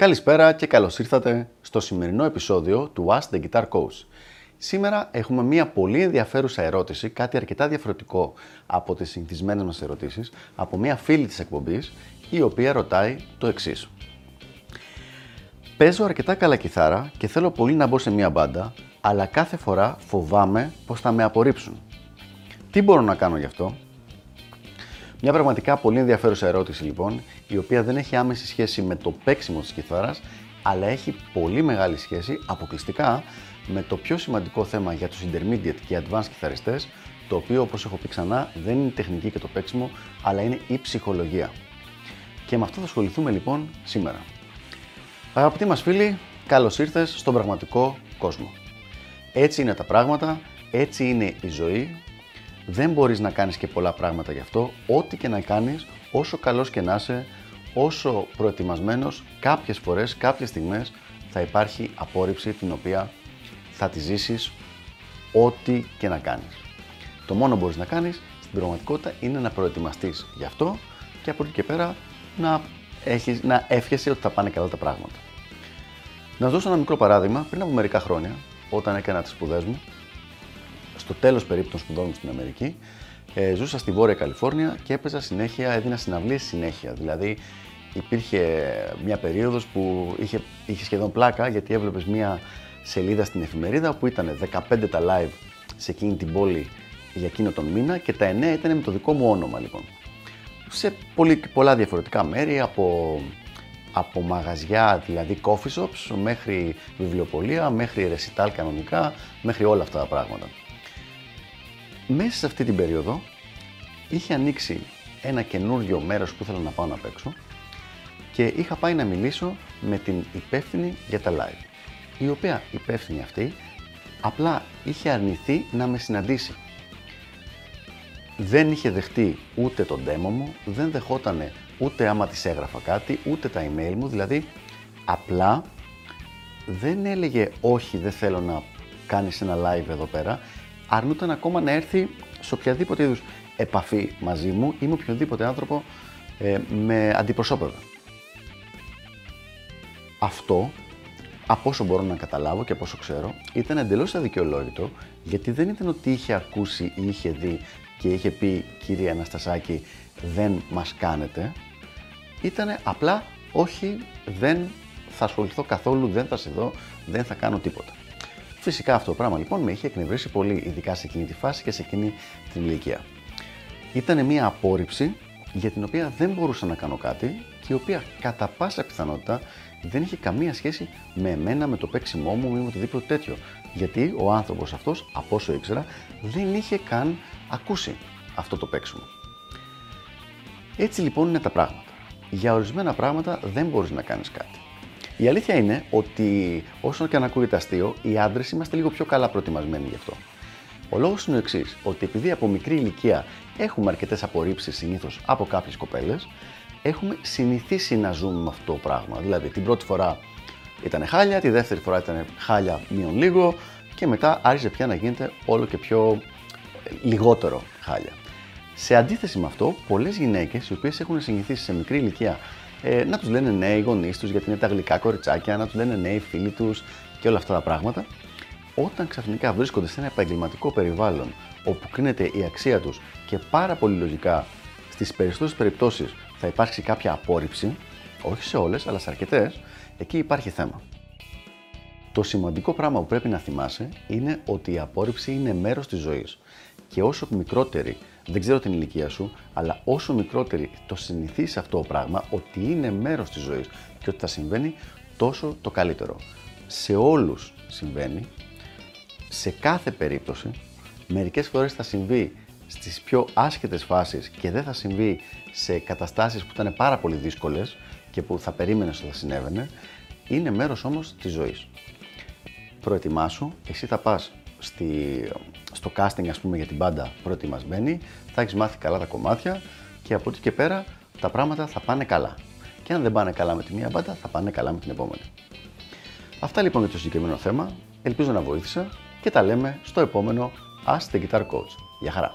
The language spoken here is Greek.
Καλησπέρα και καλώς ήρθατε στο σημερινό επεισόδιο του Ask the Guitar Coach. Σήμερα έχουμε μια πολύ ενδιαφέρουσα ερώτηση, κάτι αρκετά διαφορετικό από τις συνηθισμένες μας ερωτήσεις, από μια φίλη της εκπομπής, η οποία ρωτάει το εξής. Παίζω αρκετά καλά κιθάρα και θέλω πολύ να μπω σε μια μπάντα, αλλά κάθε φορά φοβάμαι πως θα με απορρίψουν. Τι μπορώ να κάνω γι' αυτό; Μια πραγματικά πολύ ενδιαφέρουσα ερώτηση λοιπόν, η οποία δεν έχει άμεση σχέση με το παίξιμο της κιθάρας, αλλά έχει πολύ μεγάλη σχέση αποκλειστικά με το πιο σημαντικό θέμα για τους intermediate και advanced κιθαριστές, το οποίο όπως έχω πει ξανά δεν είναι η τεχνική και το παίξιμο, αλλά είναι η ψυχολογία. Και με αυτό θα ασχοληθούμε λοιπόν σήμερα. Αγαπητοί μας φίλοι, καλώς ήρθες στον πραγματικό κόσμο. Έτσι είναι τα πράγματα, έτσι είναι η ζωή, δεν μπορείς να κάνεις και πολλά πράγματα γι' αυτό, ό,τι και να κάνεις, όσο καλός και να είσαι, όσο προετοιμασμένος, κάποιες φορές, κάποιες στιγμές θα υπάρχει απόρριψη την οποία θα τη ζήσεις ό,τι και να κάνεις. Το μόνο που μπορείς να κάνεις στην πραγματικότητα είναι να προετοιμαστείς γι' αυτό και από εκεί και πέρα να, έχεις, να εύχεσαι ότι θα πάνε καλά τα πράγματα. Να σας δώσω ένα μικρό παράδειγμα. Πριν από μερικά χρόνια, όταν έκανα τις σπουδές μου, στο τέλος περίπου των σπουδών μου στην Αμερική, ε, ζούσα στη Βόρεια Καλιφόρνια και έπαιζα συνέχεια, έδινα συναυλίες συνέχεια. Δηλαδή υπήρχε μια περίοδος που είχε, είχε σχεδόν πλάκα γιατί έβλεπες μια σελίδα στην εφημερίδα που ήταν 15 τα live σε εκείνη την πόλη για εκείνο τον μήνα και τα 9 ήταν με το δικό μου όνομα λοιπόν. Σε πολύ, πολλά διαφορετικά μέρη, από, από μαγαζιά, δηλαδή coffee shops, μέχρι βιβλιοπολία, μέχρι ρεσιτάλ κανονικά, μέχρι όλα αυτά τα πράγματα. Μέσα σε αυτή την περίοδο είχε ανοίξει ένα καινούριο μέρος που ήθελα να πάω να παίξω και είχα πάει να μιλήσω με την υπεύθυνη για τα live η οποία υπεύθυνη αυτή απλά είχε αρνηθεί να με συναντήσει. Δεν είχε δεχτεί ούτε τον demo μου, δεν δεχότανε ούτε άμα της έγραφα κάτι, ούτε τα email μου, δηλαδή απλά δεν έλεγε όχι δεν θέλω να κάνεις ένα live εδώ πέρα, αρνούταν ακόμα να έρθει σε οποιαδήποτε είδους επαφή μαζί μου ή με οποιοδήποτε άνθρωπο ε, με αντιπροσώπευε. Αυτό από όσο μπορώ να καταλάβω και από όσο ξέρω, ήταν εντελώς αδικαιολόγητο γιατί δεν ήταν ότι είχε ακούσει ή είχε δει και είχε πει κύριε Αναστασάκη δεν μας κάνετε. Ήταν απλά όχι, δεν θα ασχοληθώ καθόλου, δεν θα σε δω, δεν θα κάνω τίποτα. Φυσικά αυτό το πράγμα λοιπόν με είχε εκνευρίσει πολύ, ειδικά σε εκείνη τη φάση και σε εκείνη την ηλικία. Ήταν μια απόρριψη για την οποία δεν μπορούσα να κάνω κάτι και η οποία κατά πάσα πιθανότητα δεν είχε καμία σχέση με εμένα, με το παίξιμό μου ή με οτιδήποτε τέτοιο. Γιατί ο άνθρωπος αυτός, από όσο ήξερα, δεν είχε καν ακούσει αυτό το παίξιμο. Έτσι λοιπόν είναι τα πράγματα. Για ορισμένα πράγματα δεν μπορείς να κάνεις κάτι. Η αλήθεια είναι ότι όσο και αν ακούγεται αστείο, οι άντρες είμαστε λίγο πιο καλά προετοιμασμένοι γι' αυτό. Ο λόγος είναι ο εξής, ότι επειδή από μικρή ηλικία έχουμε αρκετές απορρίψεις συνήθως από κάποιες κοπέλες, έχουμε συνηθίσει να ζούμε με αυτό το πράγμα. Δηλαδή την πρώτη φορά ήταν χάλια, τη δεύτερη φορά ήταν χάλια μείον λίγο και μετά άρχισε πια να γίνεται όλο και πιο ε, λιγότερο χάλια. Σε αντίθεση με αυτό, πολλές γυναίκες οι οποίες έχουν συνηθίσει σε μικρή ηλικία ε, να τους λένε ναι οι γονείς τους γιατί είναι τα γλυκά κοριτσάκια, να τους λένε ναι οι φίλοι τους και όλα αυτά τα πράγματα, όταν ξαφνικά βρίσκονται σε ένα επαγγελματικό περιβάλλον όπου κρίνεται η αξία τους και πάρα πολύ λογικά στις περισσότερες περιπτώσεις θα υπάρξει κάποια απόρριψη, όχι σε όλες, αλλά σε αρκετές, εκεί υπάρχει θέμα. Το σημαντικό πράγμα που πρέπει να θυμάσαι είναι ότι η απόρριψη είναι μέρος της ζωής. Και όσο μικρότερη, δεν ξέρω την ηλικία σου, αλλά όσο μικρότερη το συνηθίσει αυτό το πράγμα, ότι είναι μέρος της ζωής και ότι θα συμβαίνει, τόσο το καλύτερο. Σε όλους συμβαίνει, σε κάθε περίπτωση, μερικές φορές θα συμβεί στις πιο άσχετες φάσεις και δεν θα συμβεί σε καταστάσεις που ήταν πάρα πολύ δύσκολες και που θα περίμενες ότι θα συνέβαινε, είναι μέρος όμως της ζωής. Προετοιμάσου, εσύ θα πας στη, στο casting ας πούμε για την μπάντα προετοιμασμένη, θα έχεις μάθει καλά τα κομμάτια και από εκεί και πέρα τα πράγματα θα πάνε καλά. Και αν δεν πάνε καλά με τη μία μπάντα, θα πάνε καλά με την επόμενη. Αυτά λοιπόν για το συγκεκριμένο θέμα. Ελπίζω να βοήθησα και τα λέμε στο επόμενο Ask the Guitar Coach. Γεια χαρά!